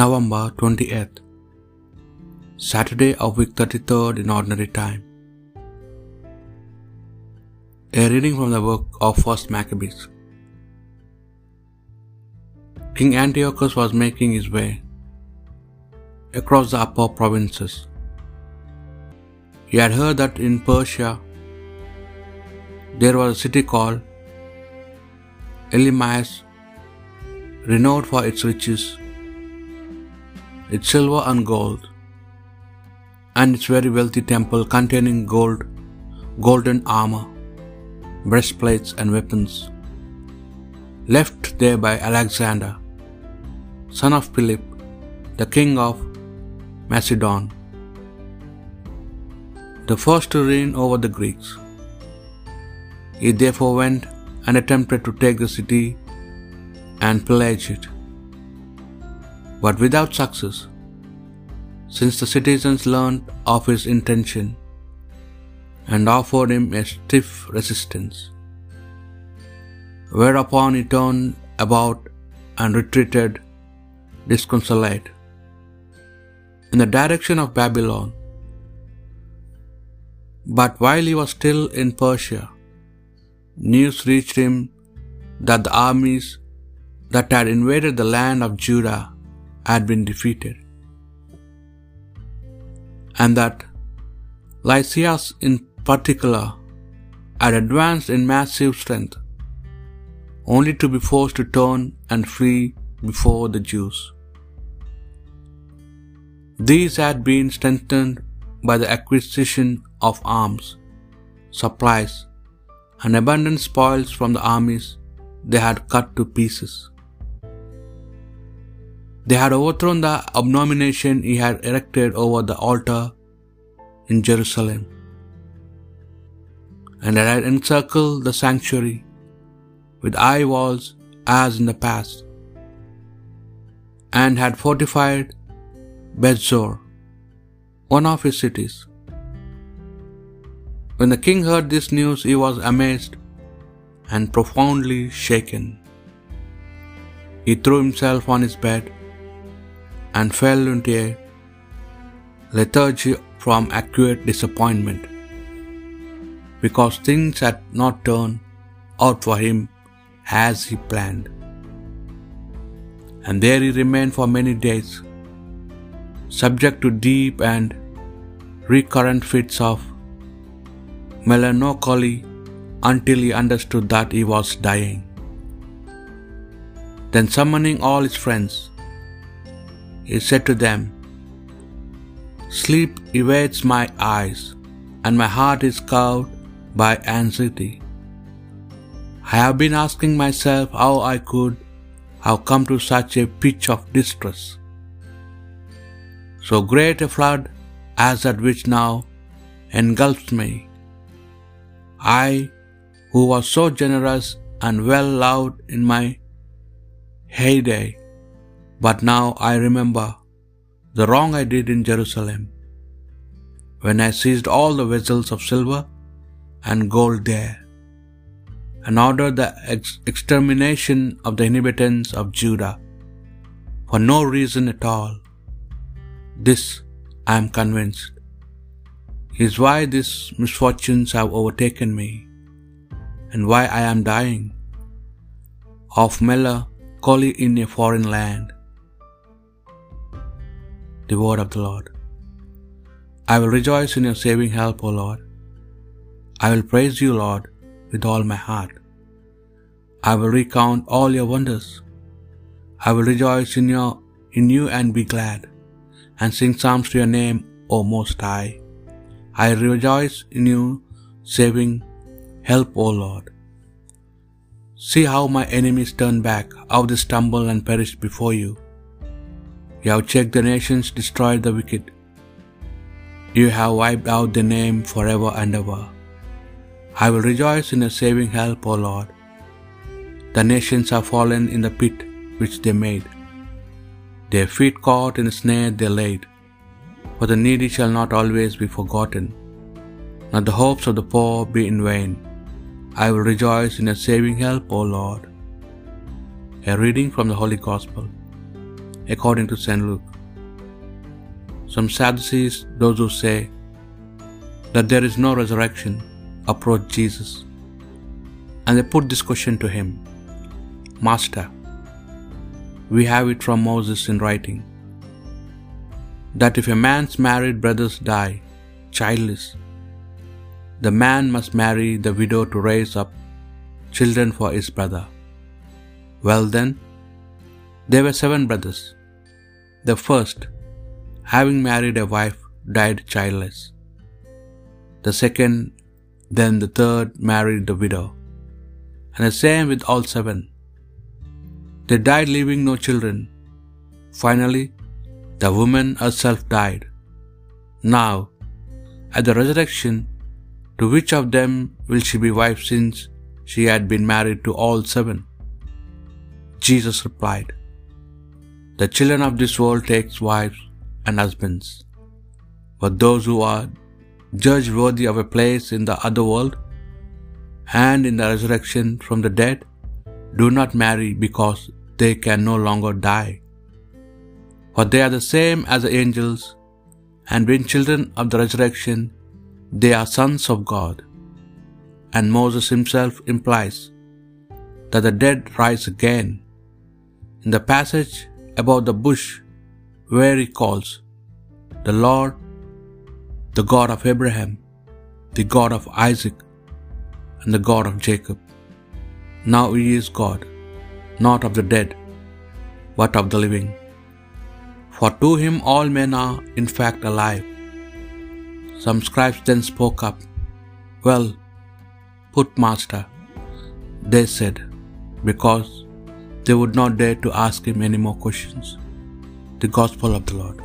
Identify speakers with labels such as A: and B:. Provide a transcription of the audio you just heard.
A: November 28th, Saturday of week 33rd in ordinary time. A reading from the book of First Maccabees. King Antiochus was making his way across the upper provinces. He had heard that in Persia there was a city called Elymais, renowned for its riches its silver and gold, and its very wealthy temple containing gold, golden armor, breastplates, and weapons, left there by Alexander, son of Philip, the king of Macedon, the first to reign over the Greeks. He therefore went and attempted to take the city and pillage it. But without success, since the citizens learned of his intention and offered him a stiff resistance. Whereupon he turned about and retreated disconsolate in the direction of Babylon. But while he was still in Persia, news reached him that the armies that had invaded the land of Judah had been defeated, and that Lysias in particular had advanced in massive strength, only to be forced to turn and flee before the Jews. These had been strengthened by the acquisition of arms, supplies, and abundant spoils from the armies they had cut to pieces. They had overthrown the abomination he had erected over the altar in Jerusalem, and had encircled the sanctuary with high walls as in the past, and had fortified Bethzur, one of his cities. When the king heard this news, he was amazed and profoundly shaken. He threw himself on his bed and fell into a lethargy from acute disappointment, because things had not turned out for him as he planned. And there he remained for many days, subject to deep and recurrent fits of melancholy until he understood that he was dying. Then, summoning all his friends, he said to them, Sleep evades my eyes, and my heart is cowed by anxiety. I have been asking myself how I could have come to such a pitch of distress. So great a flood as that which now engulfs me. I, who was so generous and well loved in my heyday, but now I remember the wrong I did in Jerusalem, when I seized all the vessels of silver and gold there, and ordered the ex- extermination of the inhabitants of Judah, for no reason at all. This, I am convinced, is why these misfortunes have overtaken me, and why I am dying of melancholy in a foreign land. The word of the Lord. I will rejoice in your saving help, O Lord. I will praise you, Lord, with all my heart. I will recount all your wonders. I will rejoice in your in you and be glad, and sing psalms to your name, O Most High. I rejoice in you, saving help, O Lord. See how my enemies turn back, how they stumble and perish before you. You have checked the nations, destroyed the wicked. You have wiped out the name forever and ever. I will rejoice in your saving help, O Lord. The nations have fallen in the pit which they made. Their feet caught in the snare they laid. For the needy shall not always be forgotten, nor the hopes of the poor be in vain. I will rejoice in your saving help, O Lord. A reading from the Holy Gospel according to St. Luke. Some Sadducees, those who say that there is no resurrection, approach Jesus. And they put this question to him Master, we have it from Moses in writing that if a man's married brothers die childless, the man must marry the widow to raise up children for his brother. Well, then, there were seven brothers. The first, having married a wife, died childless. The second, then the third married the widow. And the same with all seven. They died leaving no children. Finally, the woman herself died. Now, at the resurrection, to which of them will she be wife since she had been married to all seven? Jesus replied, The children of this world takes wives and husbands, but those who are judged worthy of a place in the other world and in the resurrection from the dead do not marry because they can no longer die. For they are the same as the angels, and being children of the resurrection, they are sons of God. And Moses himself implies that the dead rise again. In the passage about the bush, where he calls the Lord the God of Abraham, the God of Isaac, and the God of Jacob. Now he is God, not of the dead, but of the living. For to him all men are in fact alive. Some scribes then spoke up. Well, put, Master, they said, because they would not dare to ask him any more questions. The Gospel of the Lord.